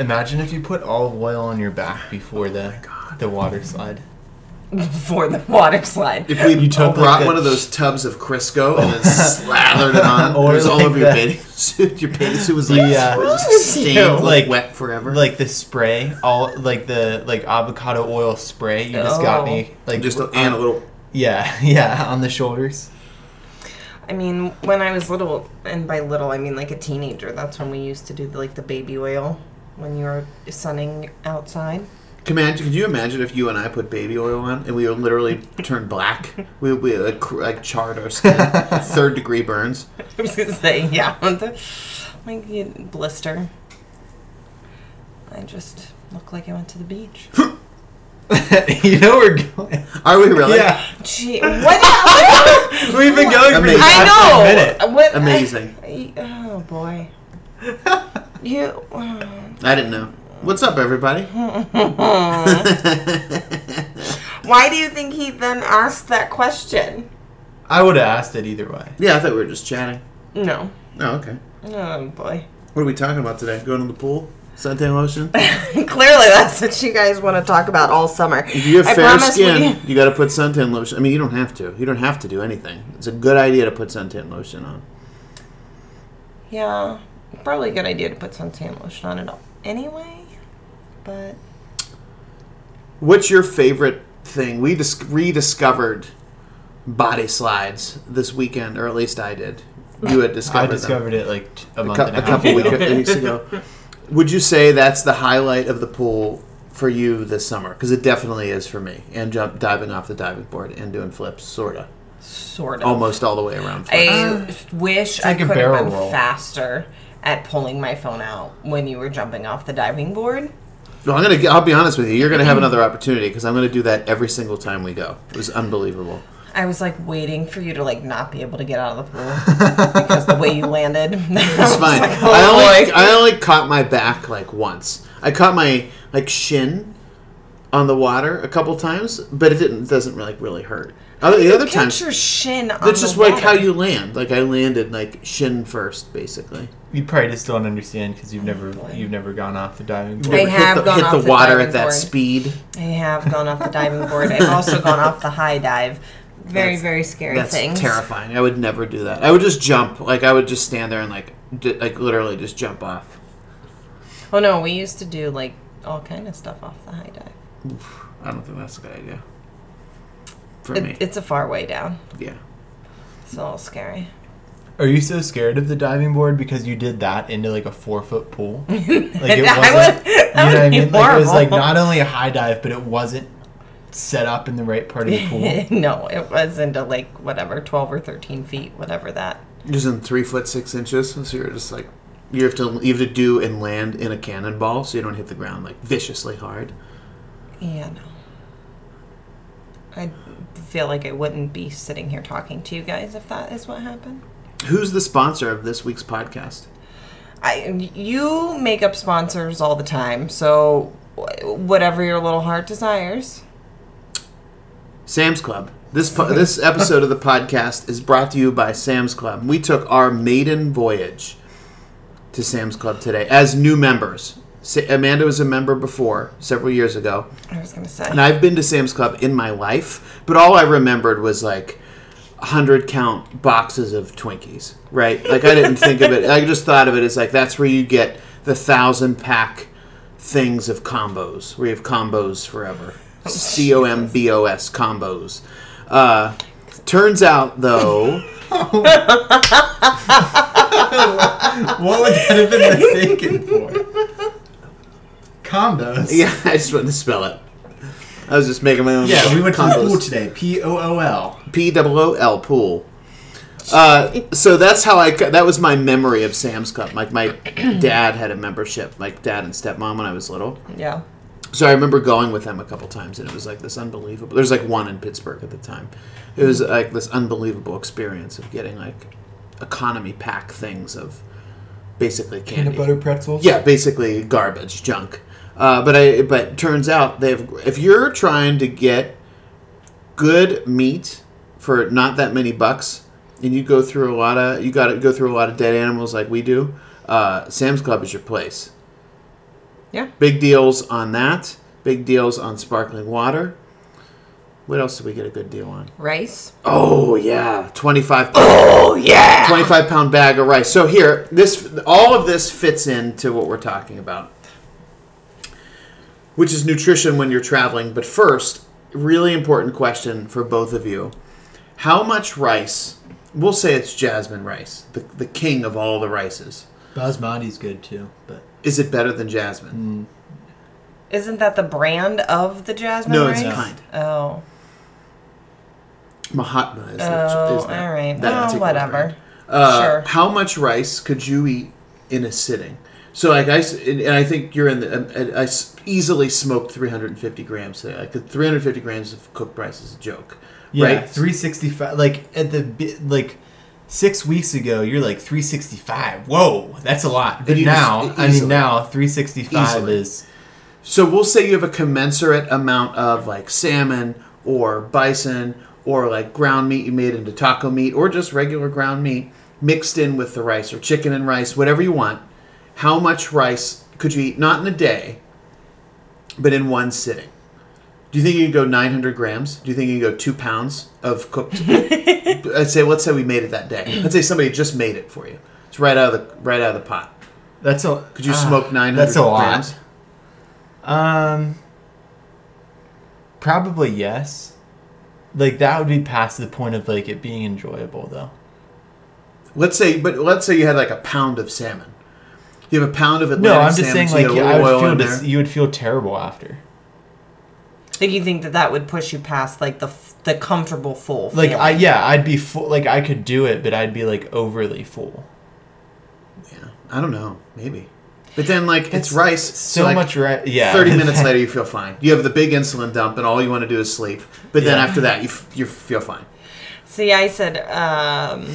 Imagine if you put olive oil on your back before the the water slide. Before the water slide. If we You took, brought like, one the- of those tubs of Crisco and then slathered it on, Or it was all like over your the- bathing suit. Your bathing suit was like The, uh, was just stained, like- like wet forever. Like the spray, all like the like avocado oil spray. You just got Oh. me like just a, and a little. yeah yeah on the shoulders. I mean, when I was little, and by little I mean like a teenager, that's when we used to do like the baby oil when you're sunning outside. Can could you imagine if you and I put baby oil on and we would literally turn black? We would like, cr- like charred our skin, third degree burns. I was gonna say, yeah, the, like you blister. I just look like I went to the beach. you know we're going. Are we really? Yeah, Gee, what? we've been going for Amazing. the I know. minute. What, Amazing. I- oh boy. You. I didn't know. What's up, everybody? Why do you think he then asked that question? I would have asked it either way. Yeah, I thought we were just chatting. No. Oh, okay. Oh boy. What are we talking about today? Going to the pool? Suntan lotion? Clearly, that's what you guys want to talk about all summer. If you have I fair skin, we- you got to put suntan lotion. I mean, you don't have to. You don't have to do anything. It's a good idea to put suntan lotion on. Yeah, probably a good idea to put suntan lotion on it all anyway. But What's your favorite thing? We dis- rediscovered body slides this weekend, or at least I did. You had discovered I them. discovered it like t- a a, month cou- and a a half couple ago. weeks ago. Would you say that's the highlight of the pool for you this summer? Because it definitely is for me. And jump diving off the diving board and doing flips, sorta, sort of. almost all the way around. Flips. I wish I like a could barrel have been roll. faster at pulling my phone out when you were jumping off the diving board. No, I'm gonna. I'll be honest with you. You're gonna have mm-hmm. another opportunity because I'm gonna do that every single time we go. It was unbelievable. I was like waiting for you to like not be able to get out of the pool because the way you landed. It's fine. oh, I only boy. I only caught my back like once. I caught my like shin on the water a couple times, but it didn't doesn't really really hurt. Other, the other Catch times, your shin. On that's the just like water. how you land. Like I landed like shin first, basically. You probably just don't understand because you've never you've never gone off the diving I board. Hit have the, gone hit off the the water at that board. speed. I have gone off the diving board. I've also gone off the high dive. Very That's- very scary That's things. terrifying. I would never do that. I would just jump. Like I would just stand there and like d- like literally just jump off. Oh no, we used to do like all kind of stuff off the high dive. I don't think that's a good idea. For It, me, it's a far way down. yeah. It's a little scary. Are you so scared of the diving board because you did that into like a four foot pool? Like it wasn't. would- you that know what would I be mean? Like it was like not only a high dive, but it wasn't set up in the right part of the pool. no, it was into like whatever, twelve or thirteen feet, whatever that. Just in three foot six inches, so you're just like you have to you have to do and land in a cannonball, so you don't hit the ground like viciously hard. Yeah, no. I feel like I wouldn't be sitting here talking to you guys if that is what happened. Who's the sponsor of this week's podcast? I you make up sponsors all the time, so whatever your little heart desires. Sam's Club. This po- this episode of the podcast is brought to you by Sam's Club. We took our maiden voyage to Sam's Club today as new members. Sa- Amanda was a member before several years ago. I was gonna say. And I've been to Sam's Club in my life, but all I remembered was like hundred count boxes of Twinkies, right? Like I didn't think of it. I just thought of it as like that's where you get the thousand pack things of combos, where you have combos forever. C O M B O S combos. Uh, turns out though, what would that have been mistaken for? Condos. yeah, I just wanted to spell it. I was just making my own. Yeah, we went to the pool today. P O O L. P O O L pool. Uh, so that's how I. That was my memory of Sam's Club. Like my dad had a membership, like dad and stepmom when I was little. yeah. So I remember going with them a couple times, and it was like this unbelievable. There's like one in Pittsburgh at the time. It was like this unbelievable experience of getting like economy pack things of basically candy. Peanut butter pretzels. Yeah, basically garbage, junk. Uh, but I but turns out they have if you're trying to get good meat for not that many bucks, and you go through a lot of you got to go through a lot of dead animals like we do. Uh, Sam's Club is your place. Yeah. Big deals on that. Big deals on sparkling water. What else did we get a good deal on? Rice. Oh yeah, twenty five. Oh yeah. 25 pound bag of rice. So here, this all of this fits into what we're talking about, which is nutrition when you're traveling. But first, really important question for both of you: How much rice? We'll say it's jasmine rice, the, the king of all the rices. Basmati's good too, but Is it better than jasmine? Isn't that the brand of the jasmine No, rice? it's kind. Oh. Mahatma is, the, Oh, is that, all right. that Oh, whatever. Uh, Sure. How much rice could you eat in a sitting? So, like I, and I think you're in the. Um, I, I easily smoked 350 grams today. Like 350 grams of cooked rice is a joke, yeah, right? 365. Like at the like six weeks ago, you're like 365. Whoa, that's a lot. But now, just- I mean, now 365 Easily. is So we'll say you have a commensurate amount of like salmon or bison or like ground meat you made into taco meat or just regular ground meat mixed in with the rice or chicken and rice, whatever you want. How much rice could you eat? Not in a day, but in one sitting. Do you think you could go 900 grams? Do you think you could go two pounds of cooked? I'd say let's say we made it that day. Let's say somebody just made it for you. It's right out of the right out of the pot. that's a. Could you ah, smoke 900 That's a lot. Um, probably yes. Like that would be past the point of like it being enjoyable though. Let's say, but let's say you had like a pound of salmon. You have a pound of Atlantic No, I'm just salmon, saying so you like get a I little would feel dis- you would feel terrible after. Like you think that that would push you past like the f- the comfortable full. Like I yeah, I'd be full. Like I could do it, but I'd be like overly full. Yeah, I don't know, maybe. But then like it's That's rice, So like, much rice. Yeah. Thirty minutes later, you feel fine. You have the big insulin dump, and all you want to do is sleep. But then Yeah. after that, you f- you feel fine. See, I said um,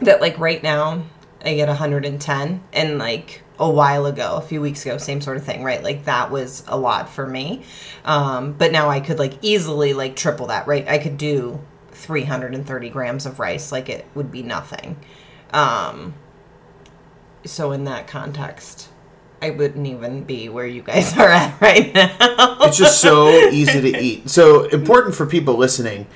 that like right now I get 110, and like a while ago, a few weeks ago, same sort of thing, right? Like that was a lot for me. Um, but now I could like easily like triple that, right? I could do 330 grams of rice, like it would be nothing. Um, so in that context, I wouldn't even be where you guys are at right now. It's just so easy to eat. So important for people listening.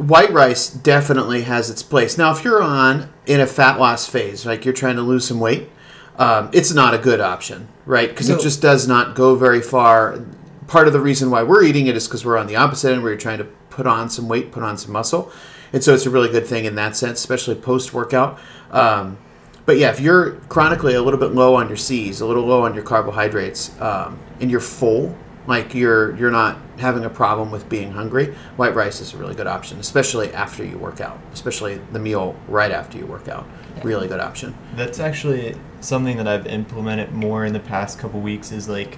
White rice definitely has its place. Now, if you're on in a fat loss phase, like you're trying to lose some weight, um, it's not a good option, right? Because No. it just does not go very far. Part of the reason why we're eating it is because we're on the opposite end, where you're trying to put on some weight, put on some muscle, and so it's a really good thing in that sense, especially post workout. Um, but yeah, if you're chronically a little bit low on your C's, a little low on your carbohydrates, um, and you're full, like you're you're not having a problem with being hungry, white rice is a really good option, especially after you work out, especially the meal right after you work out. Really good option. That's actually something that I've implemented more in the past couple weeks is like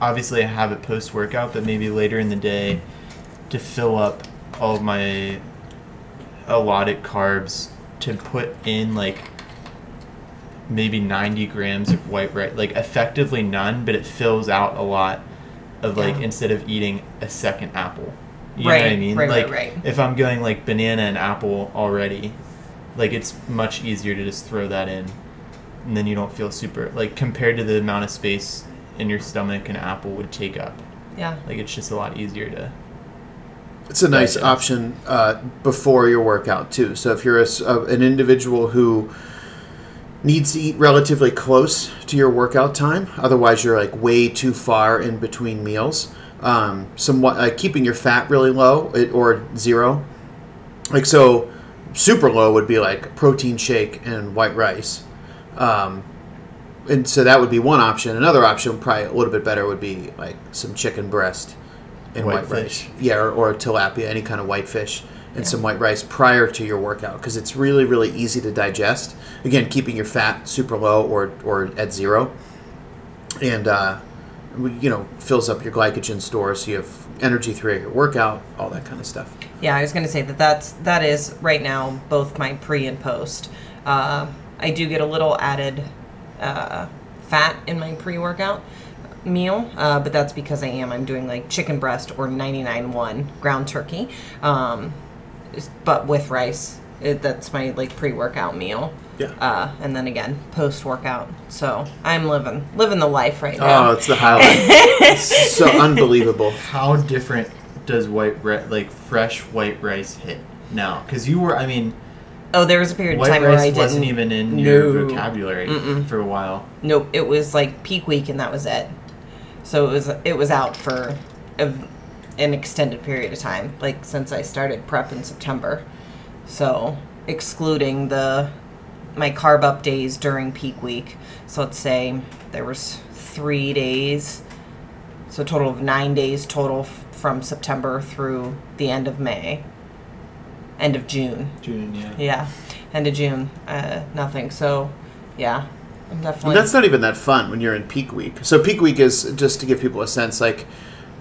obviously I have it post workout, but maybe later in the day to fill up all of my allotted carbs to put in like maybe 90 grams of white rice like effectively none but it fills out a lot of like Yeah. instead of eating a second apple you know what i mean right, right, like right. if i'm going like banana and apple already like it's much easier to just throw that in and then you don't feel super like compared to the amount of space in your stomach an apple would take up yeah. like it's just a lot easier to It's a nice option uh, before your workout too. So if you're a s uh an individual who needs to eat relatively close to your workout time, otherwise you're like way too far in between meals. Um, somewhat uh, keeping your fat really low it- or zero, like so, super low would be like protein shake and white rice. Um, and so that would be one option. Another option, probably a little bit better, would be like some chicken breast and white, White rice. fish. Yeah, or, or tilapia, any kind of white fish, and some white rice prior to your workout because it's really, really easy to digest. Again, keeping your fat super low or, or at zero, and uh, you know fills up your glycogen stores, so you have energy throughout your workout, all that kind of stuff. Yeah, I was gonna say that that's that is right now both my pre and post. Uh, I do get a little added uh, fat in my pre-workout meal, uh, but that's because I am I'm doing like chicken breast or 99.1 ground turkey, um, but with rice. It, that's my like pre-workout meal. Yeah. Uh, and then again, post workout. So I'm living living the life right now. Oh, it's the highlight. it's so unbelievable. How different does white ri- like fresh white rice hit now? Because you were, I mean, Oh, there was a period of time where I didn't. wasn't even in your vocabulary Mm-mm. for a while. Nope, it was like peak week and that was it. So it was it was out for a, an extended period of time, like since I started prep in September. So excluding the my carb up days during peak week. So let's say there was three days, so a total of nine days total f- from September through the end of May, end of June. June, yeah. Yeah, end of June. Uh, nothing. So, yeah, I'm definitely. And that's not even that fun when you're in peak week. So peak week is just to give people a sense, like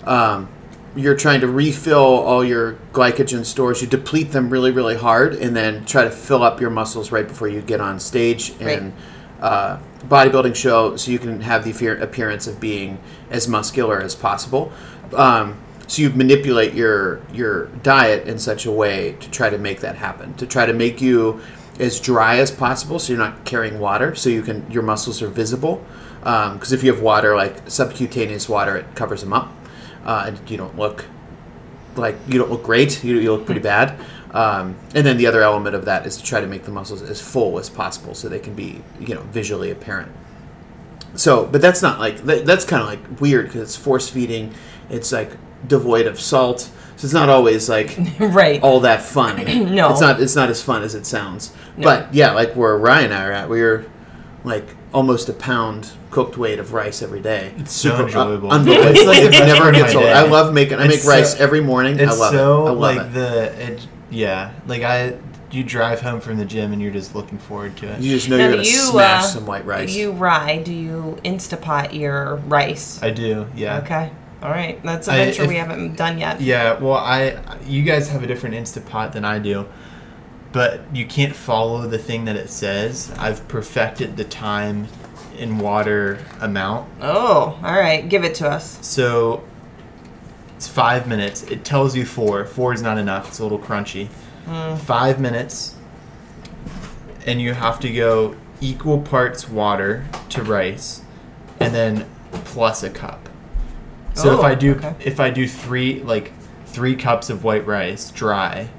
um, you're trying to refill all your glycogen stores. You deplete them really, really hard, and then try to fill up your muscles right before you get on stage and uh, bodybuilding show, so you can have the appearance of being as muscular as possible. Um, so you manipulate your your diet in such a way to try to make that happen, to try to make you as dry as possible, so you're not carrying water, so you can your muscles are visible. Because if you have water, like subcutaneous water, it covers them up, uh, you don't look like you don't look great. You, you look pretty bad. Um, and then the other element of that is to try to make the muscles as full as possible, so they can be you know visually apparent. So, but that's not like that, that's kind of like weird because it's force feeding. It's like devoid of salt, so it's not always like right. all that fun. No. it's not. It's not as fun as it sounds. But yeah, like where Ryan and I are at, we're like almost a pound cooked weight of rice every day. It's so enjoyable. unbelievable. It's like it never gets old. day. I love making. I It's make rice every morning. It's I love so it. I love like it. the it, yeah, like I you drive home from the gym and you're just looking forward to it. you just know Now, you're do gonna you, smash uh, some white rice. You rye? Do you Instapot your rice? I do, yeah. Okay. All right. That's a venture if- we haven't done yet. Yeah, well, I you guys have a different Instapot than I do, but you can't follow the thing that it says. I've perfected the time in water amount, Oh, all right. Give it to us. so it's five minutes. It tells you four. Four is not enough. It's a little crunchy. Hmm. Five minutes, and you have to go equal parts water to rice, and then plus a cup. So if Oh, I do okay. if I do three like three cups of white rice dry,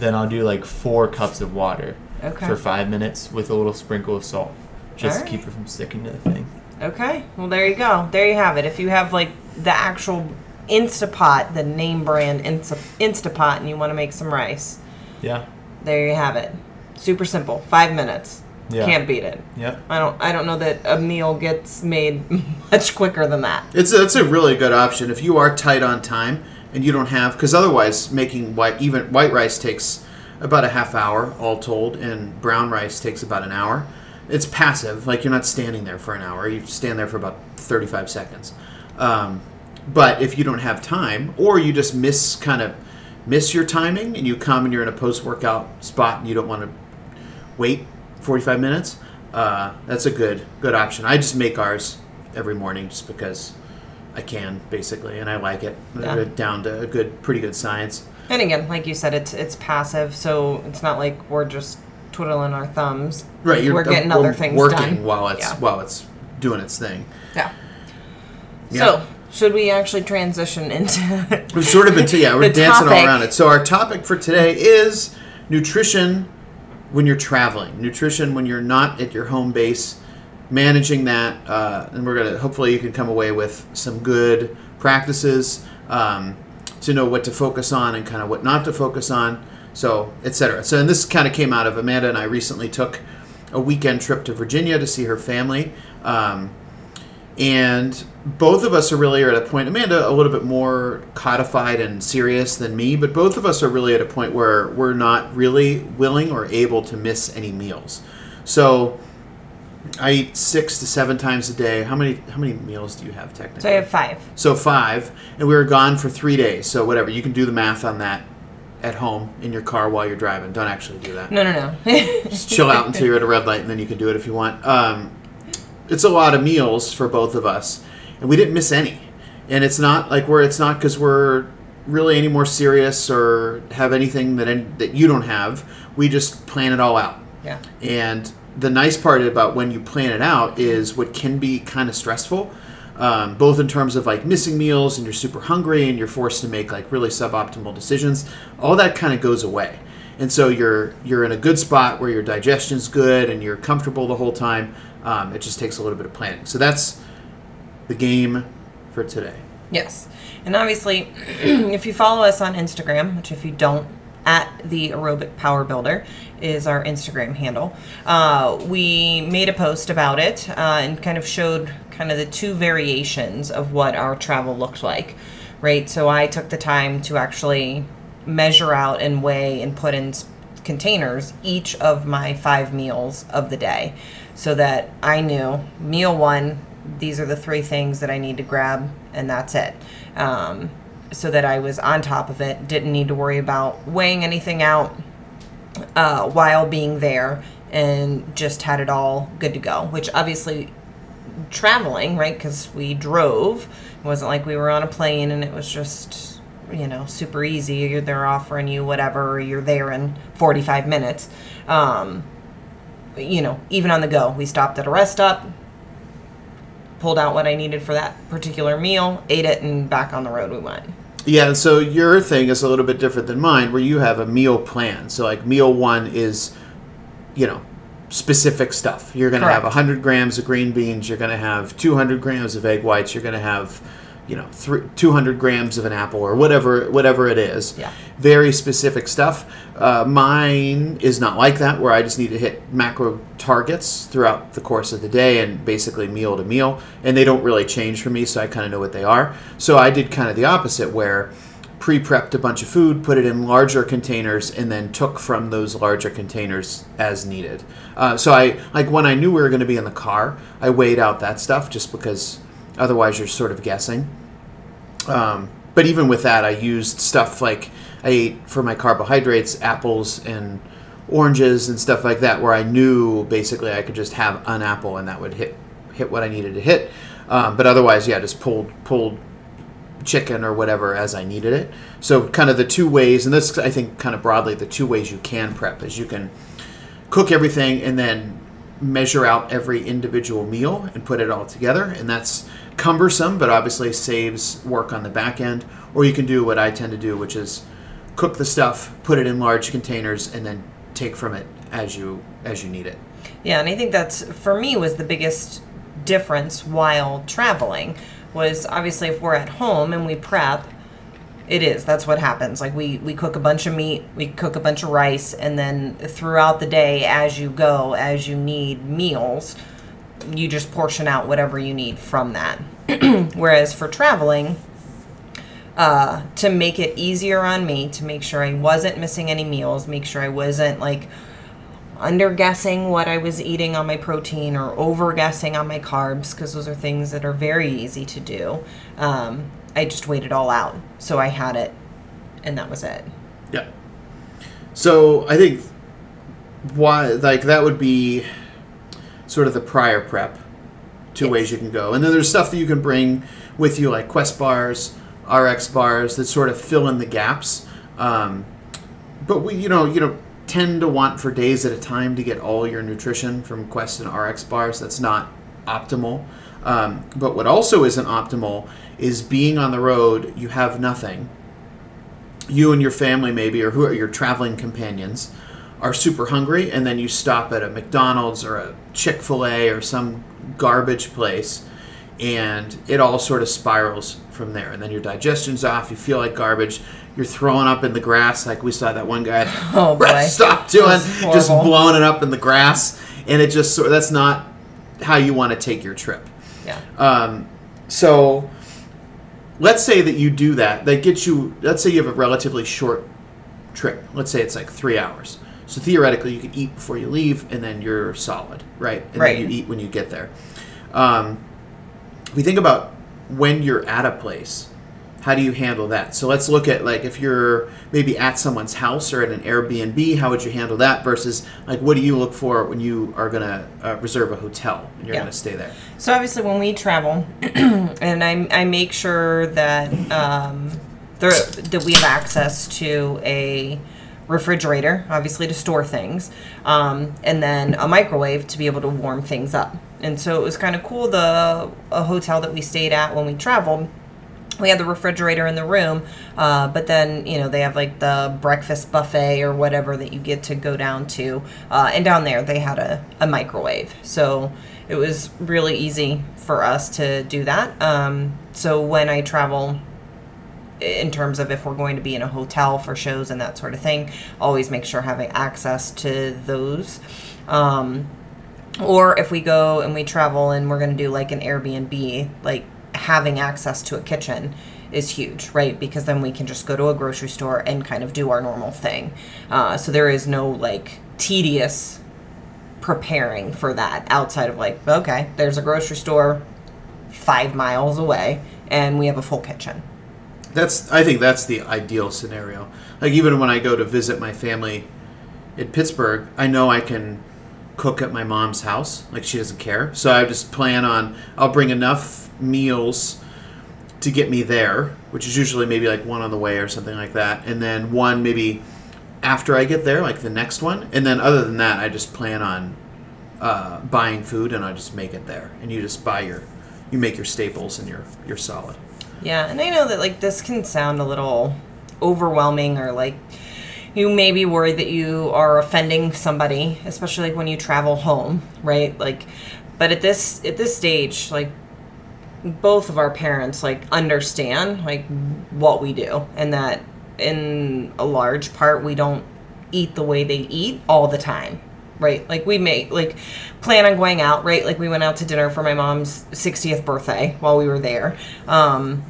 then I'll do like four cups of water Okay. for five minutes with a little sprinkle of salt, just to keep it from sticking to the thing. Okay. Well, there you go. There you have it. If you have like the actual Instapot, the name brand Insta- Instapot, and you want to make some rice, Yeah. there you have it. Super simple. Five minutes. Yeah. Can't beat it. Yep. I don't. I don't know that a meal gets made much quicker than that. It's a, it's a really good option if you are tight on time and you don't have because otherwise making white even white rice takes about a half hour all told and brown rice takes about an hour. It's passive, like you're not standing there for an hour. You stand there for about 35 seconds. Um, but if you don't have time or you just miss kind of miss your timing and you come and you're in a post workout spot and you don't want to wait 45 minutes, uh, that's a good good option. I just make ours every morning just because I can basically, and I like it. Yeah. Down to a good, pretty good science. And again, like you said, it's it's passive, so it's not like we're just twiddling our thumbs. Right, you're we're getting uh, we're other things working done. while it's Yeah. while it's doing its thing. Yeah. Yeah. So, should we actually transition into? We've sort of been, to, yeah, we're dancing all around it. So our topic for today is nutrition when you're traveling, nutrition when you're not at your home base, managing that, uh, and we're gonna hopefully you can come away with some good practices um, to know what to focus on and kind of what not to focus on, so etc. So and this kind of came out of Amanda and I recently took a weekend trip to Virginia to see her family. Um, and both of us are really at a point amanda a little bit more codified and serious than me but both of us are really at a point where we're not really willing or able to miss any meals so i eat six to seven times a day how many how many meals do you have technically so I have five. so five and we were gone for three days so whatever you can do the math on that at home in your car while you're driving don't actually do that No, no, no. just chill out until you're at a red light, and then you can do it if you want. Um, it's a lot of meals for both of us, and we didn't miss any. And it's not like we're it's not because we're really any more serious or have anything that any, that you don't have. We just plan it all out, yeah. and the nice part about when you plan it out is what can be kind of stressful, um, both in terms of like missing meals and you're super hungry and you're forced to make like really suboptimal decisions. All that kind of goes away, and so you're you're in a good spot where your digestion's good and you're comfortable the whole time. Um, it just takes a little bit of planning. So that's the game for today. Yes. And obviously, if you follow us on Instagram, which if you don't, at the aerobic power builder is our Instagram handle. Uh, we made a post about it uh, and kind of showed kind of the two variations of what our travel looked like, right? So I took the time to actually measure out and weigh and put in containers each of my five meals of the day so that I knew meal one, these are the three things that I need to grab, and that's it. Um, so that I was on top of it, didn't need to worry about weighing anything out uh, while being there, and just had it all good to go. Which obviously, traveling, right? Because we drove, it wasn't like we were on a plane and it was just, you know, super easy. They're offering you whatever, you're there in 45 minutes. Um, you know, even on the go, we stopped at a rest stop, pulled out what I needed for that particular meal, ate it, and back on the road we went. Yeah, and so your thing is a little bit different than mine, where you have a meal plan. So like meal one is, you know, specific stuff. You're going to have Correct. 100 grams of green beans. You're going to have 200 grams of egg whites. You're going to have, you know, three, 200 grams of an apple or whatever whatever it is. Yeah. Very specific stuff. Uh, mine is not like that, where I just need to hit macro targets throughout the course of the day and basically meal to meal, and they don't really change for me, so I kind of know what they are. So I did kind of the opposite, where pre-prepped a bunch of food, put it in larger containers, and then took from those larger containers as needed. Uh, so I like when I knew we were going to be in the car, I weighed out that stuff just because otherwise you're sort of guessing. Um, but even with that, I used stuff like I ate for my carbohydrates apples and oranges and stuff like that, where I knew basically I could just have an apple and that would hit hit what I needed to hit. Um, but otherwise, yeah, just pulled pulled chicken or whatever as I needed it. So kind of the two ways, and this I think kind of broadly the two ways you can prep is you can cook everything and then measure out every individual meal and put it all together and that's cumbersome but obviously saves work on the back end. Or you can do what I tend to do which is cook the stuff put it in large containers and then take from it as you as you need it. Yeah, and I think that's for me was the biggest difference while traveling was obviously if we're at home and we prep, it is that's what happens. Like we we cook a bunch of meat, we cook a bunch of rice, and then throughout the day, as you go, as you need meals, you just portion out whatever you need from that. Whereas for traveling, uh, to make it easier on me, to make sure I wasn't missing any meals, make sure I wasn't like under guessing what I was eating on my protein or over guessing on my carbs because those are things that are very easy to do. Um, I just weighed it all out, so I had it, and that was it. Yeah. So I think why like that would be sort of the prior prep. Two Yes. ways you can go, and then there's stuff that you can bring with you, like Quest bars, RX bars, that sort of fill in the gaps. Um, but we, you know, you know, tend to want for days at a time to get all your nutrition from Quest and RX bars. That's not optimal. Um, but what also isn't optimal is being on the road. You have nothing you and your family maybe or who are your traveling companions are super hungry and then you stop at a McDonald's or a Chick-fil-A or some garbage place and it all sort of spirals from there and then your digestion's off you feel like garbage you're throwing up in the grass like we saw that one guy Oh boy, stop doing just blowing it up in the grass and it just sort that's not how you want to take your trip yeah, um, so let's say that you do that. That gets you. Let's say you have a relatively short trip. Let's say it's like three hours. So theoretically, you can eat before you leave, and then you're solid, right? And Right. then you eat when you get there. Um, we think about when you're at a place, how do you handle that? So let's look at like if you're maybe at someone's house or at an Airbnb, how would you handle that versus like what do you look for when you are gonna uh, reserve a hotel and you're Yeah. gonna stay there? So obviously, when we travel, and I, I make sure that um, there, that we have access to a refrigerator, obviously to store things, um, and then a microwave to be able to warm things up. And so it was kind of cool. The a hotel that we stayed at when we traveled we had the refrigerator in the room, uh, but then you know they have like the breakfast buffet or whatever that you get to go down to, uh, and down there they had a, a microwave, so it was really easy for us to do that. Um, so when I travel, in terms of if we're going to be in a hotel for shows and that sort of thing, always make sure having access to those. Um, or if we go and we travel and we're going to do like an Airbnb, like having access to a kitchen is huge, right? Because then we can just go to a grocery store and kind of do our normal thing. Uh, so there is no like tedious preparing for that outside of like, okay, there's a grocery store five miles away and we have a full kitchen. That's I think that's the ideal scenario. Like even when I go to visit my family in Pittsburgh, I know I can cook at my mom's house. Like she doesn't care. So I just plan on I'll bring enough meals to get me there, which is usually maybe like one on the way or something like that, and then one maybe after I get there, like the next one, and then other than that, I just plan on uh, buying food and I just make it there, and you just buy your, you make your staples and you're you're solid. Yeah, and I know that like this can sound a little overwhelming or like you may be worried that you are offending somebody, especially like when you travel home, right? Like but at this at this stage, like both of our parents like understand like what we do and that in a large part we don't eat the way they eat all the time right? Like we may like plan on going out right? Like we went out to dinner for my mom's 60th birthday while we were there. Um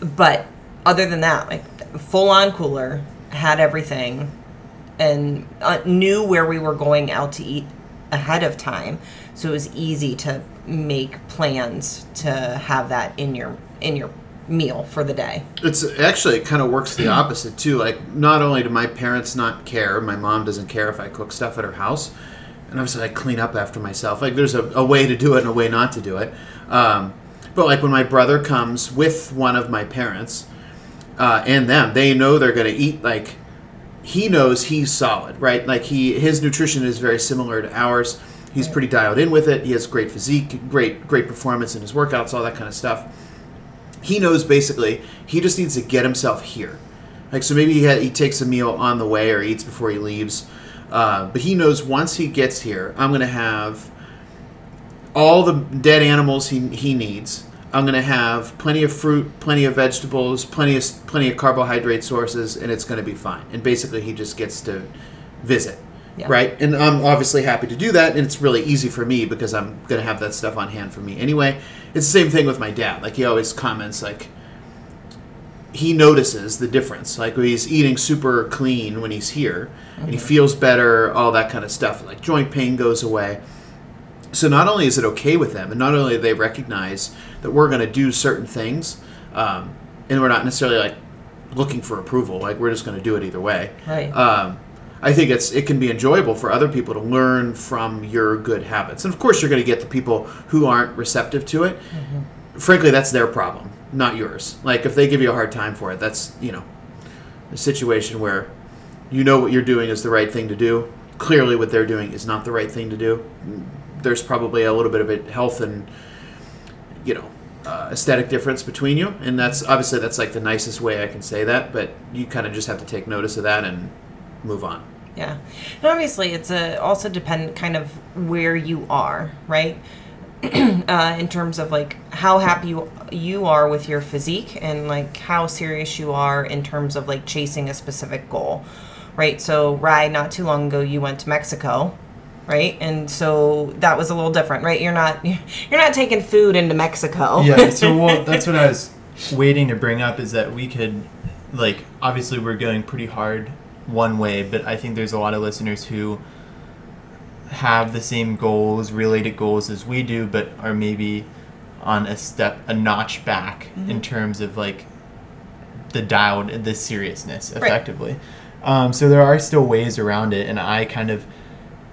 but other than that like full on cooler had everything and uh, knew where we were going out to eat ahead of time so it was easy to make plans to have that in your in your meal for the day. It's actually it kind of works the opposite too. Like not only do my parents not care, my mom doesn't care if I cook stuff at her house, and obviously I clean up after myself. Like there's a, a way to do it and a way not to do it. Um, but like when my brother comes with one of my parents uh, and them, they know they're going to eat like he knows he's solid, right? Like he his nutrition is very similar to ours. He's pretty dialed in with it. He has great physique, great great performance in his workouts, all that kind of stuff. He knows basically he just needs to get himself here. Like so, maybe he ha- he takes a meal on the way or eats before he leaves. Uh, but he knows once he gets here, I'm going to have all the dead animals he, he needs. I'm going to have plenty of fruit, plenty of vegetables, plenty of plenty of carbohydrate sources, and it's going to be fine. And basically, he just gets to visit. Yeah. Right, and I'm obviously happy to do that, and it's really easy for me because I'm gonna have that stuff on hand for me anyway. It's the same thing with my dad. Like he always comments, like he notices the difference. Like he's eating super clean when he's here, and he mm-hmm. feels better, all that kind of stuff. Like joint pain goes away. So not only is it okay with them, and not only do they recognize that we're going to do certain things, um, and we're not necessarily like looking for approval. Like we're just going to do it either way. Right. Um, I think it's it can be enjoyable for other people to learn from your good habits, and of course you're going to get the people who aren't receptive to it. Frankly, that's their problem, not yours. Like if they give you a hard time for it, that's you know a situation where you know what you're doing is the right thing to do. Clearly, what they're doing is not the right thing to do. There's probably a little bit of a health and you know uh, aesthetic difference between you, and that's obviously that's like the nicest way I can say that. But you kind of just have to take notice of that and move on. Yeah, and obviously it's a also dependent kind of where you are, right? uh, in terms of like how happy you, you are with your physique and like how serious you are in terms of like chasing a specific goal, right? So, Rye, not too long ago, you went to Mexico, right? And so that was a little different, right? You're not you're not taking food into Mexico. yeah so well that's what i was waiting to bring up is that we could like obviously we're going pretty hard one way but i think there's a lot of listeners who have the same goals related goals as we do but are maybe on a step a notch back in terms of like the dialed the seriousness effectively um, so there are still ways around it and i kind of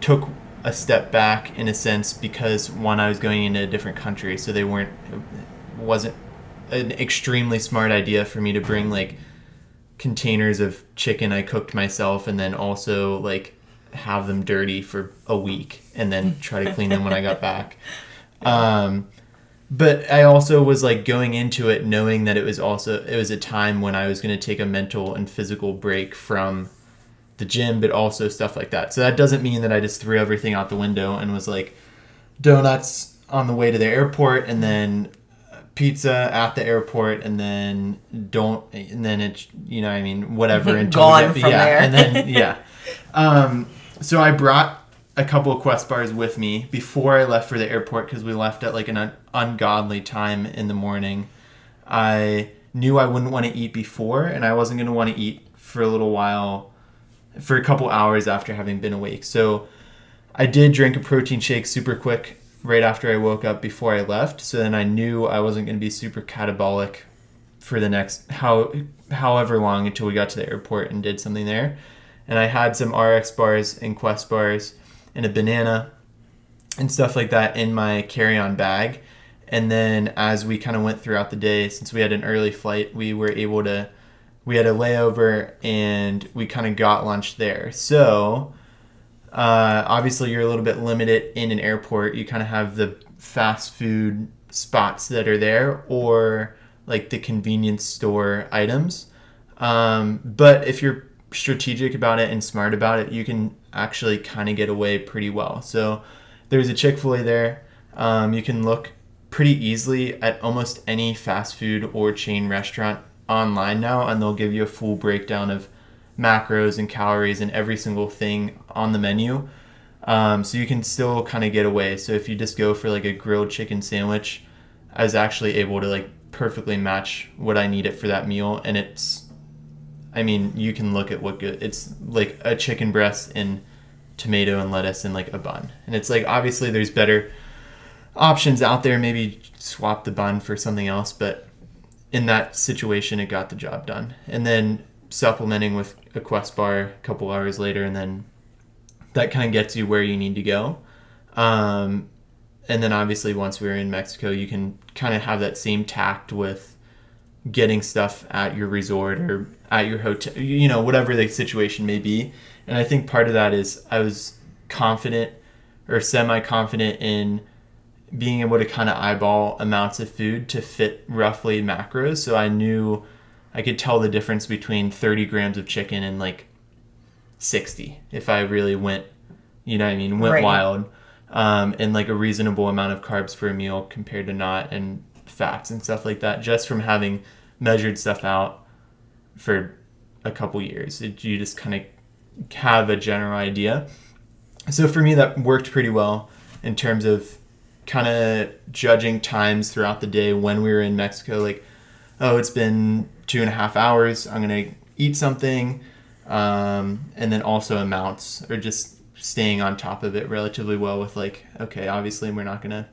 took a step back in a sense because one I was going into a different country, so they weren't wasn't an extremely smart idea for me to bring like containers of chicken I cooked myself, and then also like have them dirty for a week, and then try to clean them when I got back. Um, but I also was like going into it knowing that it was also it was a time when I was going to take a mental and physical break from the gym, but also stuff like that. So that doesn't mean that I just threw everything out the window and was like donuts on the way to the airport and then pizza at the airport and then don't and then it's you know I mean whatever we Gone get- from yeah there. and then yeah. Um, so I brought a couple of quest bars with me before I left for the airport because we left at like an un- ungodly time in the morning. I knew I wouldn't want to eat before, and I wasn't going to want to eat for a little while, for a couple hours after having been awake. So I did drink a protein shake super quick right after I woke up before I left. So then I knew I wasn't going to be super catabolic for the next how however long until we got to the airport and did something there. And I had some RX bars and Quest bars and a banana and stuff like that in my carry-on bag. And then as we kind of went throughout the day, since we had an early flight, we were able to we had a layover and we kind of got lunch there. So uh, obviously, you're a little bit limited in an airport. You kind of have the fast food spots that are there, or like the convenience store items. Um, but if you're strategic about it and smart about it, you can actually kind of get away pretty well. So there's a Chick Fil A there. Um, you can look pretty easily at almost any fast food or chain restaurant online now, and they'll give you a full breakdown of macros and calories and every single thing on the menu. Um, so you can still kind of get away. So if you just go for like a grilled chicken sandwich, I was actually able to like perfectly match what I needed for that meal, and it's, I mean, you can look at what good. It's like a chicken breast and tomato and lettuce and like a bun, and it's like obviously there's better options out there. Maybe swap the bun for something else, but in that situation, it got the job done. And then supplementing with a Quest bar a couple hours later, and then that kind of gets you where you need to go. Um, and then obviously, once we were in Mexico, you can kind of have that same tact with getting stuff at your resort or at your hotel, you know, whatever the situation may be. And I think part of that is I was confident or semi confident in being able to kind of eyeball amounts of food to fit roughly macros. So I knew I could tell the difference between 30 grams of chicken and like 60 if I really went, you know what I mean, went Right. wild. Um, and like a reasonable amount of carbs for a meal compared to not, and fats and stuff like that, just from having measured stuff out for a couple years. It, you just kind of have a general idea. So for me, that worked pretty well in terms of kind of judging times throughout the day when we were in Mexico. Like, oh, it's been two and a half hours. I'm gonna eat something, um, and then also amounts or just staying on top of it relatively well. With like, okay, obviously we're not gonna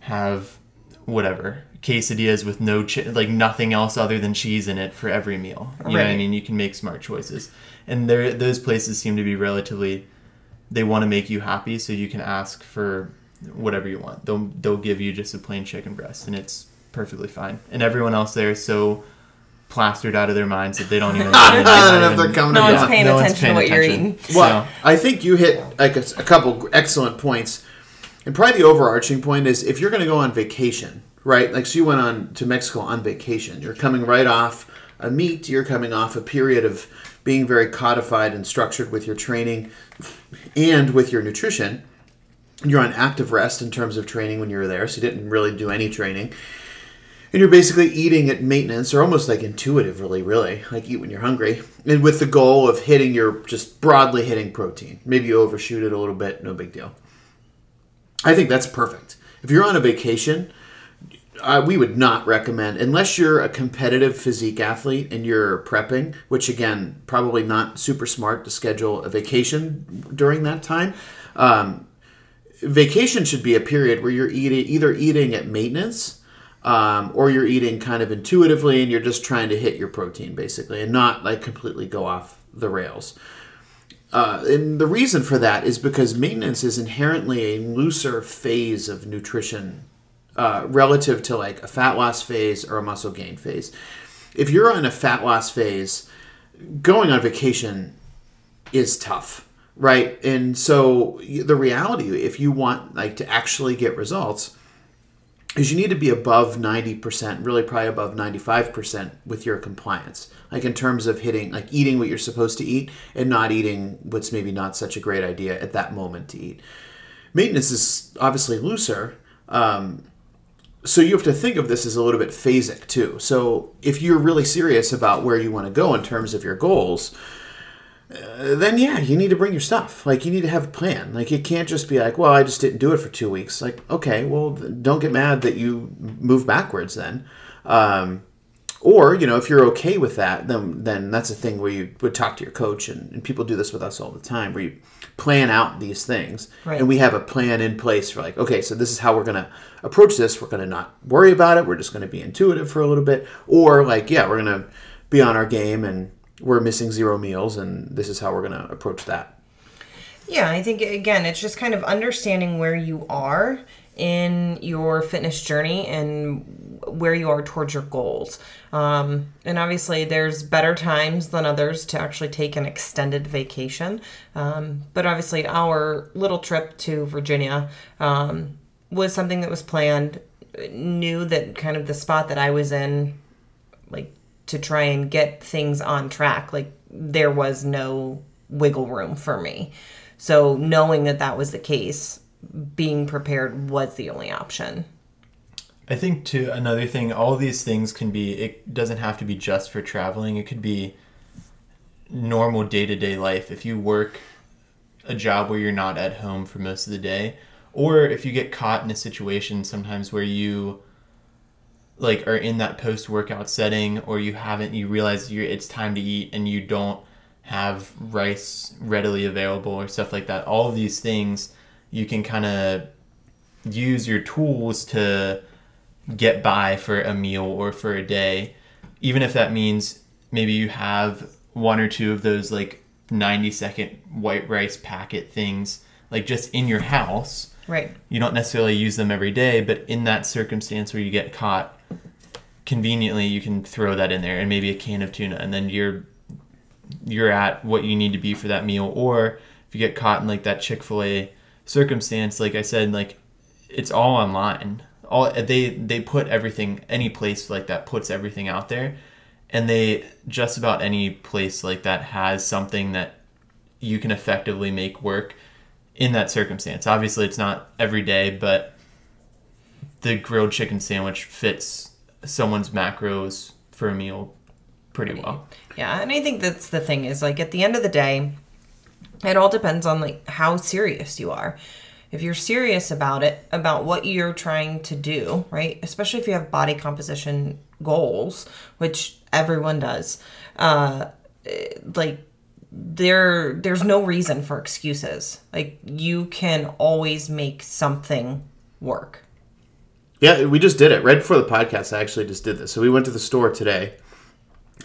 have whatever quesadillas with no like nothing else other than cheese in it for every meal. You know what I mean? You can make smart choices, and there those places seem to be relatively. They want to make you happy, so you can ask for whatever you want. They'll they'll give you just a plain chicken breast, and it's perfectly fine. And everyone else there is so plastered out of their minds that they don't even. I don't know if they're coming No one's you. paying no one's attention to what you're eating. Well, I think you hit like a, a couple excellent points, and probably the overarching point is if you're going to go on vacation, right? Like, so you went on to Mexico on vacation. You're coming right off a meet. You're coming off a period of being very codified and structured with your training and with your nutrition. You're on active rest in terms of training when you were there, so you didn't really do any training. And you're basically eating at maintenance, or almost like intuitively, really, like eat when you're hungry, and with the goal of hitting your just broadly hitting protein. Maybe you overshoot it a little bit, no big deal. I think that's perfect. If you're on a vacation, uh, we would not recommend, unless you're a competitive physique athlete and you're prepping, which again, probably not super smart to schedule a vacation during that time. Um, vacation should be a period where you're eating either eating at maintenance um, or you're eating kind of intuitively and you're just trying to hit your protein basically and not like completely go off the rails. Uh, and the reason for that is because maintenance is inherently a looser phase of nutrition uh, relative to like a fat loss phase or a muscle gain phase. If you're on a fat loss phase, going on vacation is tough, right? And so the reality, if you want like to actually get results, is you need to be above 90%, really probably above 95% with your compliance. Like in terms of hitting, like eating what you're supposed to eat and not eating what's maybe not such a great idea at that moment to eat. Maintenance is obviously looser. Um, so you have to think of this as a little bit phasic too. So if you're really serious about where you want to go in terms of your goals, uh, then yeah, you need to bring your stuff. Like you need to have a plan. Like it can't just be like, well, I just didn't do it for two weeks. Like okay, well, don't get mad that you move backwards then. Um, or you know, if you're okay with that, then then that's a thing where you would talk to your coach, and, and people do this with us all the time, where you plan out these things, Right. and we have a plan in place for like, okay, so this is how we're gonna approach this. We're gonna not worry about it. We're just gonna be intuitive for a little bit, or like, yeah, we're gonna be on our game and we're missing zero meals, and this is how we're gonna approach that. Yeah, I think again, it's just kind of understanding where you are in your fitness journey and where you are towards your goals. Um, and obviously, there's better times than others to actually take an extended vacation. Um, but obviously, our little trip to Virginia um, was something that was planned. Knew that kind of the spot that I was in, like to try and get things on track, like there was no wiggle room for me. So knowing that that was the case, being prepared was the only option. I think too another thing, all these things can be it doesn't have to be just for traveling. It could be normal day-to-day life. If you work a job where you're not at home for most of the day, or if you get caught in a situation sometimes where you like are in that post-workout setting or you haven't you realize you're it's time to eat and you don't have rice readily available or stuff like that. All of these things you can kind of use your tools to get by for a meal or for a day, even if that means maybe you have one or two of those like 90 second white rice packet things like just in your house. Right. You don't necessarily use them every day, but in that circumstance where you get caught, conveniently you can throw that in there and maybe a can of tuna and then you're you're at what you need to be for that meal. Or if you get caught in like that Chick-fil-A circumstance like I said like it's all online. All they they put everything any place like that puts everything out there. And they just about any place like that has something that you can effectively make work in that circumstance. Obviously it's not every day but the grilled chicken sandwich fits someone's macros for a meal pretty well Yeah, and I think that's the thing is like at the end of the day, it all depends on like how serious you are. If you're serious about it, about what you're trying to do, right? Especially if you have body composition goals, which everyone does. Uh eh, like there there's no reason for excuses. Like you can always make something work. Yeah, we just did it right before the podcast. I actually just did this. So we went to the store today,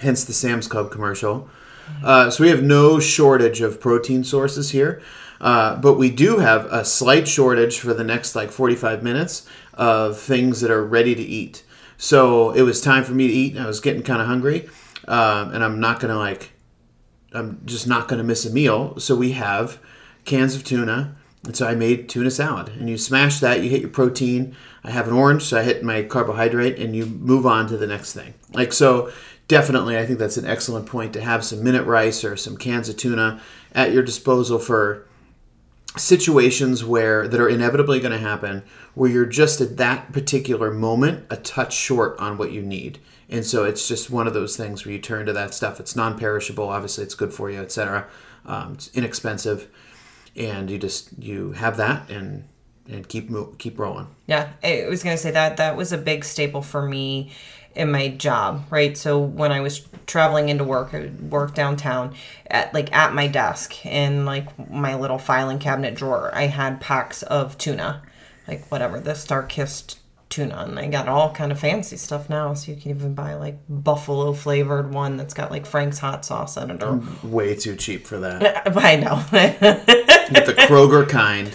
hence the Sam's Club commercial. Uh, so we have no shortage of protein sources here, uh, but we do have a slight shortage for the next like 45 minutes of things that are ready to eat. So it was time for me to eat, and I was getting kind of hungry, um, and I'm not gonna like, I'm just not gonna miss a meal. So we have cans of tuna, and so I made tuna salad. And you smash that, you hit your protein. I have an orange, so I hit my carbohydrate, and you move on to the next thing. Like so, definitely, I think that's an excellent point to have some minute rice or some cans of tuna at your disposal for situations where that are inevitably going to happen where you're just at that particular moment a touch short on what you need and so it's just one of those things where you turn to that stuff it's non-perishable obviously it's good for you etc um, it's inexpensive and you just you have that and and keep keep rolling Yeah, I was gonna say that that was a big staple for me in my job, right? So when I was traveling into work, I would work downtown at like at my desk in like my little filing cabinet drawer, I had packs of tuna, like whatever the StarKist tuna, and I got all kind of fancy stuff now. So you can even buy like buffalo flavored one that's got like Frank's hot sauce in it, or way too cheap for that I know. get the kroger kind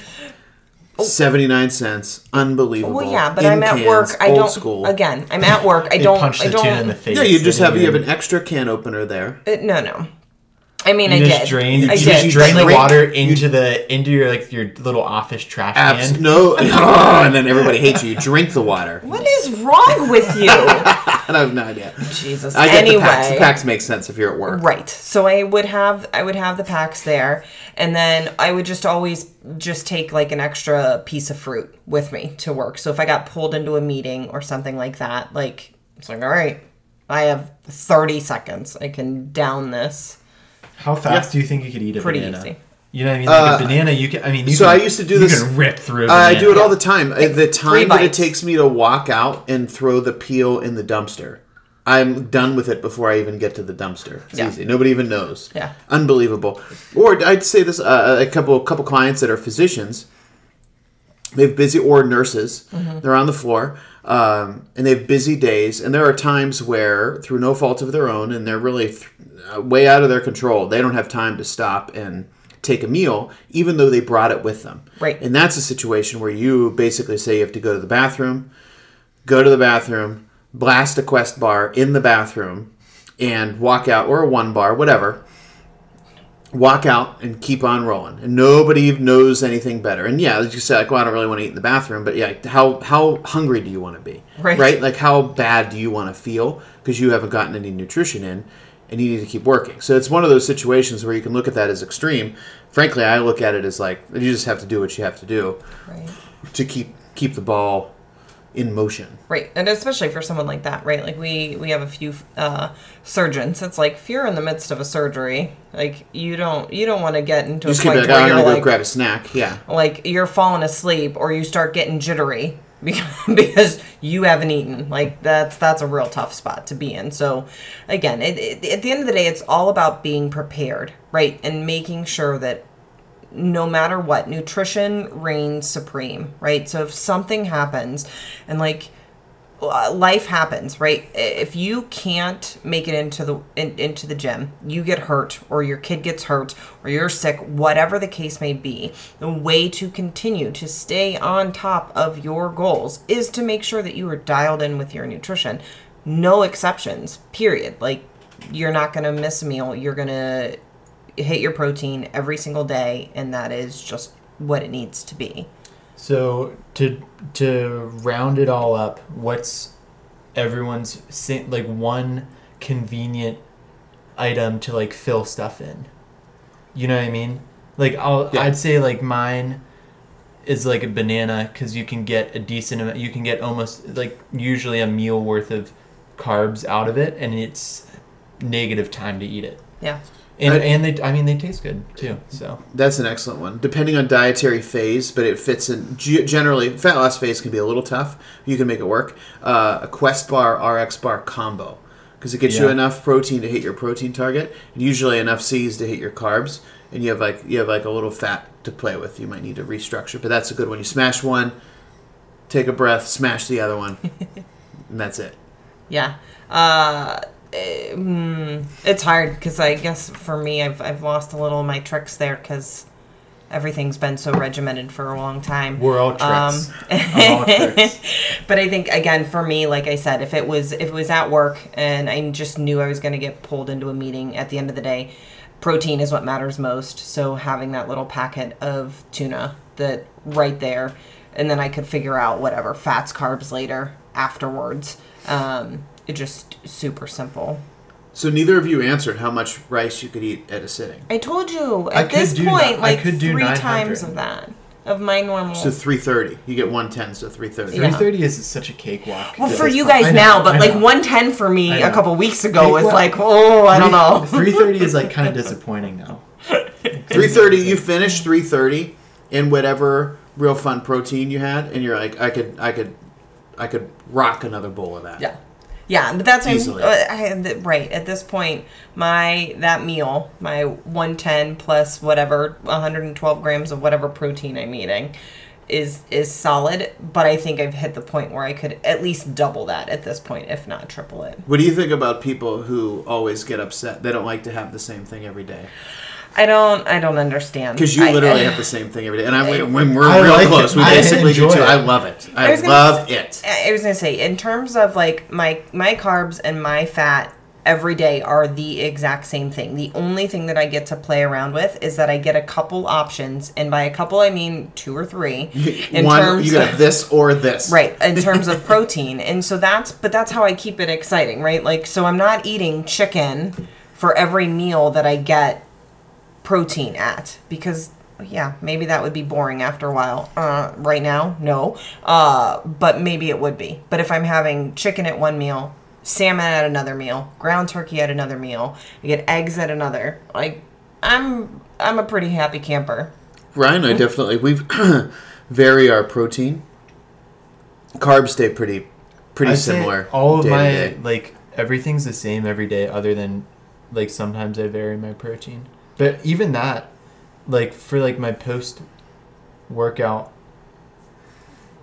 79 cents. Unbelievable. Well, yeah, but In I'm at cans, work. I don't. school. Again, I'm at work. I don't. punch I don't. tuna in the face. Yeah, you just have you have an extra can opener there. uh, no, no. I mean, You I just did. drain. I you did. just drain the water into the into your like your little office trash Abs- can. no, oh, and then everybody hates you. You drink the water. What is wrong with you? And I have no idea. Jesus. I get anyway, the packs. The packs make sense if you're at work. Right. So I would have I would have the packs there and then I would just always just take like an extra piece of fruit with me to work. So if I got pulled into a meeting or something like that, like it's like all right, I have 30 seconds. I can down this. How fast do you think you could eat a Pretty banana? easy. You know what I mean? Like Uh, a banana, you can. I mean, you so can, I used to do this you this- can rip through. a I banana. do it all the time. Uh, the time that it bites. takes me to walk out and throw the peel in the dumpster, I'm done with it before I even get to the dumpster. It's Yeah. easy. Nobody even knows. Yeah. Unbelievable. Or I'd say this: uh, a couple couple clients that are physicians. They have busy or nurses. Mm-hmm. They're on the floor. Um, and they have busy days, and there are times where, through no fault of their own, and they're really th- way out of their control, they don't have time to stop and take a meal, even though they brought it with them. Right. And that's a situation where you basically say you have to go to the bathroom, go to the bathroom, blast a Quest bar in the bathroom, and walk out, or a one bar, whatever. Walk out and keep on rolling, and nobody knows anything better. And yeah, as you said, like, well, I don't really want to eat in the bathroom, but yeah, how how hungry do you want to be? Right. Like, how bad do you want to feel because you haven't gotten any nutrition in, and you need to keep working. So it's one of those situations where you can look at that as extreme. Frankly, I look at it as like you just have to do what you have to do Right. to keep keep the ball in motion. Right, and especially for someone like that, right? Like we we have a few uh, surgeons. It's like if you're in the midst of a surgery, like you don't you don't want to get into Just a keep point like, where I'm you're go like grab a snack. Yeah. like you're falling asleep or you start getting jittery because, you haven't eaten. Like that's that's a real tough spot to be in. So again, it, it, at the end of the day, it's all about being prepared, right, and making sure that no matter what, nutrition reigns supreme, right? So if something happens and like Uh, life happens, right? If you can't make it into the in, into the gym, you get hurt or your kid gets hurt or you're sick, whatever the case may be, the way to continue to stay on top of your goals is to make sure that you are dialed in with your nutrition. No exceptions. Period. Like you're not going to miss a meal. You're going to hit your protein every single day and that is just what it needs to be. So to to round it all up, what's everyone's like one convenient item to like fill stuff in? You know what I mean? Like I'll Yeah. I'd say like mine is like a banana because you can get a decent amount. You can get almost like usually a meal worth of carbs out of it, and it's negative time to eat it. Yeah. And, I- and they, I mean, they taste good too. So That's an excellent one. Depending on dietary phase, but it fits in. Generally, fat loss phase can be a little tough. You can make it work. Uh, a Quest Bar RX Bar combo because it gets you enough protein to hit your protein target, and usually enough C's to hit your carbs, and you have like you have like a little fat to play with. You might need to restructure, but that's a good one. You smash one, take a breath, smash the other one, and that's it. Yeah. Uh, mm, it's hard because I guess for me, I've, I've lost a little of my tricks there because everything's been so regimented for a long time. we're all tricks. Um, all tricks. but I think again for me, like I said, if it was if it was at work and I just knew I was going to get pulled into a meeting at the end of the day, protein is what matters most. So having that little packet of tuna that right there, and then I could figure out whatever fats, carbs later afterwards. Um, it just super simple. So neither of you answered how much rice you could eat at a sitting. I told you I at could this do point, ni- I like could do three 900. times of that of my normal. So three thirty. You get one ten, so three thirty. Three thirty is such a cakewalk. Well, for this you point. guys I know, now, but like 110 for me a couple weeks ago was like, oh, I don't know. Three thirty is like kind of disappointing now. Three thirty. You finish three thirty in whatever real fun protein you had, and you're like, I could, I could, I could rock another bowl of that. Yeah. Yeah, but that's Easily. uh, I, th- right at this point. My that meal, my 110 plus whatever 112 grams of whatever protein I'm eating, is is solid. But I think I've hit the point where I could at least double that at this point, if not triple it. What do you think about people who always get upset? They don't like to have the same thing every day. I don't. I don't understand. Because you literally I- have the same thing every day, and I when we're I real like close, it. we basically do enjoy too. it. I love it. I, I love say- it. I was gonna say, in terms of like my my carbs and my fat every day are the exact same thing. The only thing that I get to play around with is that I get a couple options, and by a couple I mean two or three. In One, terms you got this or this. right in terms of protein, and so that's but that's how I keep it exciting, right? Like so I'm not eating chicken for every meal that I get protein at because yeah maybe that would be boring after a while uh, right now no uh, but maybe it would be but if i'm having chicken at one meal salmon at another meal ground turkey at another meal i get eggs at another like i'm i'm a pretty happy camper Ryan, I definitely we vary our protein. Carbs stay pretty pretty I'd say similar. All of my like everything's the same every day, other than like sometimes I vary my protein. But even that, like for like my post workout,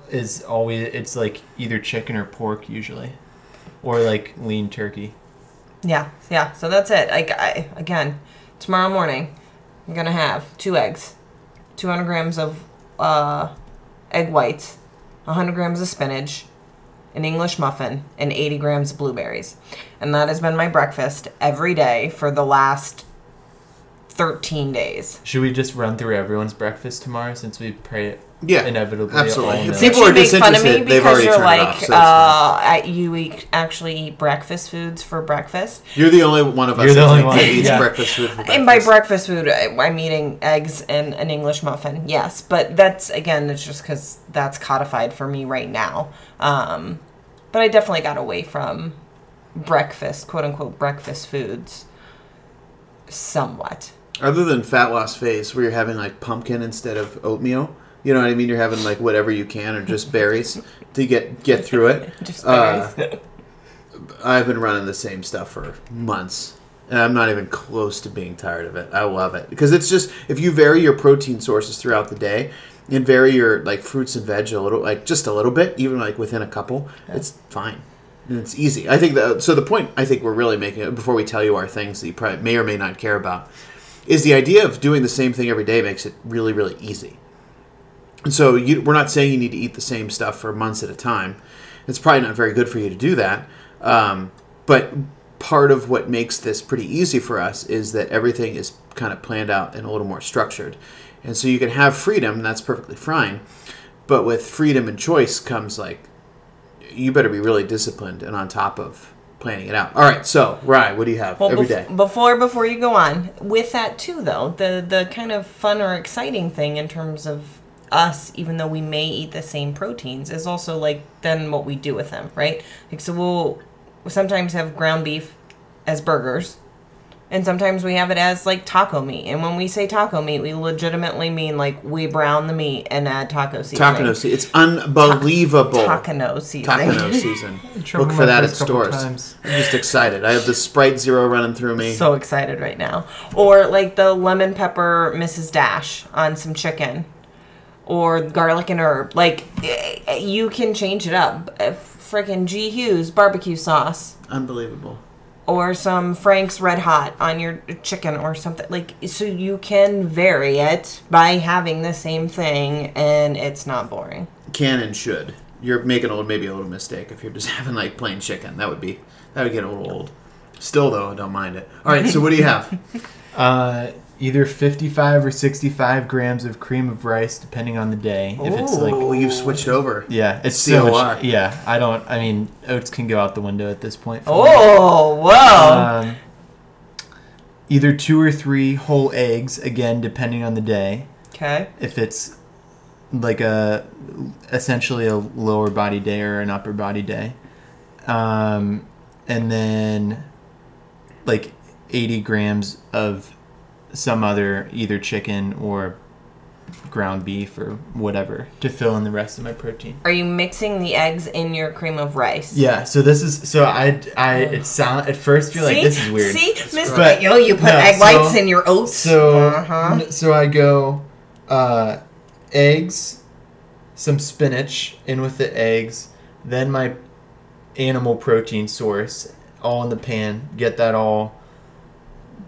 is always it's like either chicken or pork usually, or like lean turkey. yeah yeah so that's it like i again tomorrow morning i'm gonna have two eggs 200 grams of uh, egg whites 100 grams of spinach an english muffin and 80 grams of blueberries and that has been my breakfast every day for the last 13 days Should we just run through everyone's breakfast tomorrow since we pray it, Yeah, inevitably absolutely. all? If people you are make fun of me disinterested, they've because already you're turned like, off, so uh, I- you eat, actually eat breakfast foods for breakfast. You're the only one of us You're the only one, that eats yeah. breakfast food. For breakfast. And by breakfast food, I- I'm eating eggs and an English muffin. Yes, but that's again, it's just because that's codified for me right now. Um, but I definitely got away from breakfast, quote unquote, breakfast foods, somewhat. Other than fat loss phase, where you're having like pumpkin instead of oatmeal, you know what I mean? You're having like whatever you can, or just berries to get get through it. Just Uh, berries. I've been running the same stuff for months, and I'm not even close to being tired of it. I love it because it's just if you vary your protein sources throughout the day and vary your like fruits and veg a little, like just a little bit, even like within a couple, it's fine. And it's easy. I think that so the point I think we're really making before we tell you our things that you probably may or may not care about is the idea of doing the same thing every day makes it really really easy. And so you, we're not saying you need to eat the same stuff for months at a time. It's probably not very good for you to do that. Um, but part of what makes this pretty easy for us is that everything is kind of planned out and a little more structured. And so you can have freedom, and that's perfectly fine. But with freedom and choice comes like you better be really disciplined and on top of planning it out. All right, so Rye, what do you have Well, every bef- day? before before you go on with that too, though the the kind of fun or exciting thing in terms of us, even though we may eat the same proteins, is also like then what we do with them, right? Like so we'll sometimes have ground beef as burgers. And sometimes we have it as like taco meat. And when we say taco meat, we legitimately mean like we brown the meat and add taco seasoning. Taco season. It's unbelievable. Taco seasoning. Takano season. Look for that at stores. times. I'm just excited. I have the Sprite Zero running through me. so excited right now. Or like the lemon pepper Mrs. Dash on some chicken. Or garlic and herb. Like eh, you can change it up. Freaking G Hughes barbecue sauce. Unbelievable. Or some Frank's Red Hot on your chicken or something. Like so you can vary it by having the same thing and it's not boring. Can and should. You're making a little, maybe a little mistake if you're just having like plain chicken. That would be that would get a little old. Still though, I don't mind it. All right, so what do you have? Uh, either 55 or 65 grams of cream of rice, depending on the day. If it's like, Oh, you've switched over. yeah, it's so COR. much. Yeah, I don't. I mean, oats can go out the window at this point. for me. Oh, whoa. Um, either two or three whole eggs, again, depending on the day. Okay. If it's like a essentially a lower body day or an upper body day, um, and then like 80 grams of some other either chicken or ground beef or whatever to fill in the rest of my protein. Are you mixing the eggs in your cream of rice? Yeah, so this is so I I it sound at first you're like this is weird. See, Miss But- Yo, you put no, egg so- whites in your oats. So Uh-huh. n- so I go uh, eggs, some spinach in with the eggs, then my animal protein source all in the pan. Get that all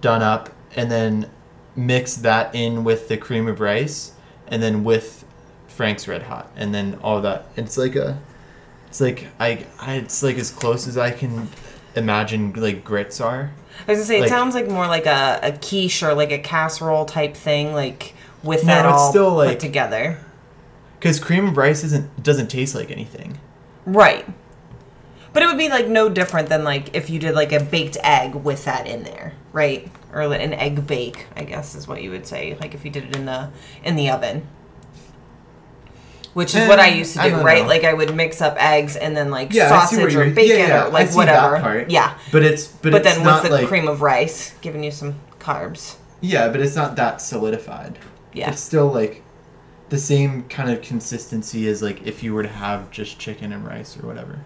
done up, and then mix that in with the cream of rice, and then with Frank's Red Hot, and then all that. It's like a, it's like I, I it's like as close as I can imagine like grits are. I was gonna say it sounds like more like a, a quiche or like a casserole type thing, like with No, that all still, put like- together. Because cream of rice isn't doesn't taste like anything. Right. But it would be like no different than like if you did like a baked egg with that in there, right? Or an egg bake, I guess is what you would say, like if you did it in the in the oven. Which is what I Eh, used to do, right? know. Like I would mix up eggs and then like Yeah, I see what sausage or bacon yeah, yeah, or like whatever. that part. Yeah. But it's but, But, it's then not with the like cream of rice, giving you some carbs. yeah, but it's not that solidified. Yeah. It's still like the same kind of consistency as like if you were to have just chicken and rice or whatever.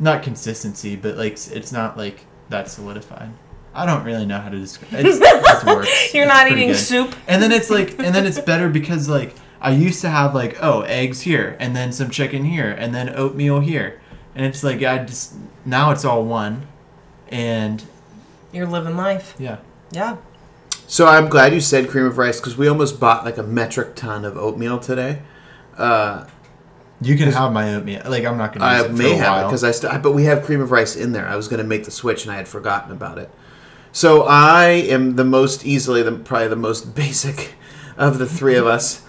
Not consistency, but like it's not like that solidified. I don't really know how to describe. It's, it just works. You're It's not eating good. soup. And then it's like, and then it's better because like I used to have like oh eggs here and then some chicken here and then oatmeal here, and it's like I just now it's all one, and You're living life. yeah. Yeah. So I'm glad you said cream of rice because we almost bought like a metric ton of oatmeal today. Uh, You can have my oatmeal. Like I'm not gonna. Use I it for may a have it because I still. but we have cream of rice in there. I was going to make the switch and I had forgotten about it. So I am the most easily, the probably the most basic of the three of us.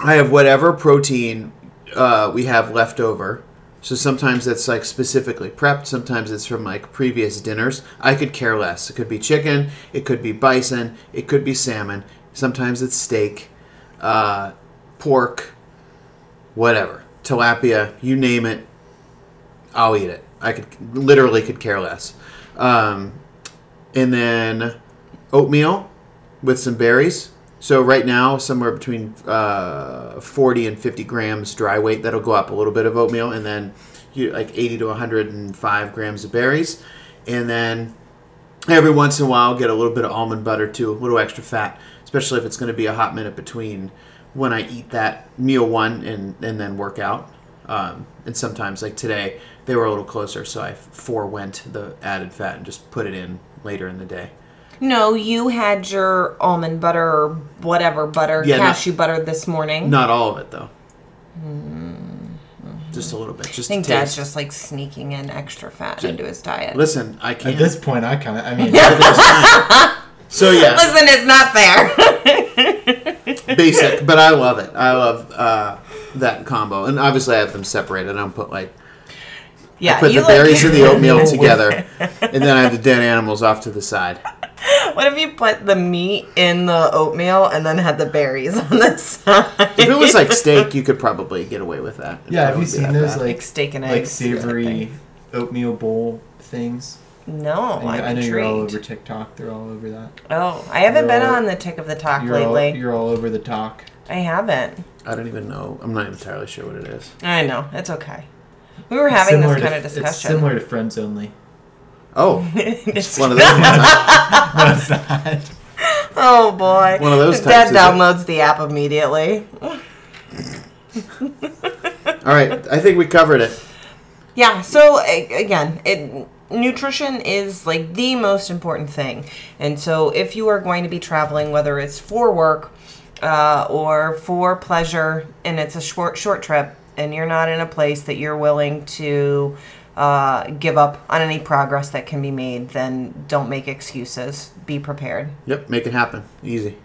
I have whatever protein uh, we have left over. So sometimes it's like specifically prepped. Sometimes it's from like previous dinners. I could care less. It could be chicken. It could be bison. It could be salmon. Sometimes it's steak, uh, pork, whatever, tilapia. You name it, I'll eat it. I could literally could care less. Um, and then oatmeal with some berries. So right now, somewhere between uh, 40 and 50 grams dry weight. That'll go up a little bit of oatmeal, and then you like 80 to 105 grams of berries, and then every once in a while get a little bit of almond butter too, a little extra fat, especially if it's going to be a hot minute between when I eat that meal one and and then work out. Um, and sometimes like today they were a little closer, so I forewent the added fat and just put it in later in the day. No, you had your almond butter or whatever butter, Yeah, no- cashew butter this morning. Not all of it though. Just a little bit. Just I think Dad's just like sneaking in extra fat Ju- into his diet. Listen, I can't. At this point, I kind of. I mean, so yeah, Listen, it's not fair. basic, but I love it. I love uh, that combo, and obviously I have them separated. I don't put like yeah, put the you berries like. and the oatmeal together, and then I have the dead animals off to the side. what if you put the meat in the oatmeal and then had the berries on the side? If it was like steak, you could probably get away with that. It yeah. Have you seen those bad. like Like steak and like eggs. savory oatmeal bowl things? No, I, I'm I know you're all over TikTok. They're all over that. Oh, I haven't You're been all- on the tick of the talk You're all, lately. you're all over the talk. I haven't. I don't even know. I'm not entirely sure what it is. I know. It's okay. We were having Similar this to- kind of It's discussion. similar to Friends Only. Oh, It's- one of those. ones, huh? no, it's not. oh boy. One of those Dad types, is it? downloads the app immediately. All right, I think we covered it. Yeah, so again, it nutrition is like the most important thing. And so if you are going to be traveling whether it's for work uh, or for pleasure and it's a short short trip and you're not in a place that you're willing to uh, give up on any progress that can be made, then don't make excuses. Be prepared. Yep, make it happen. Easy.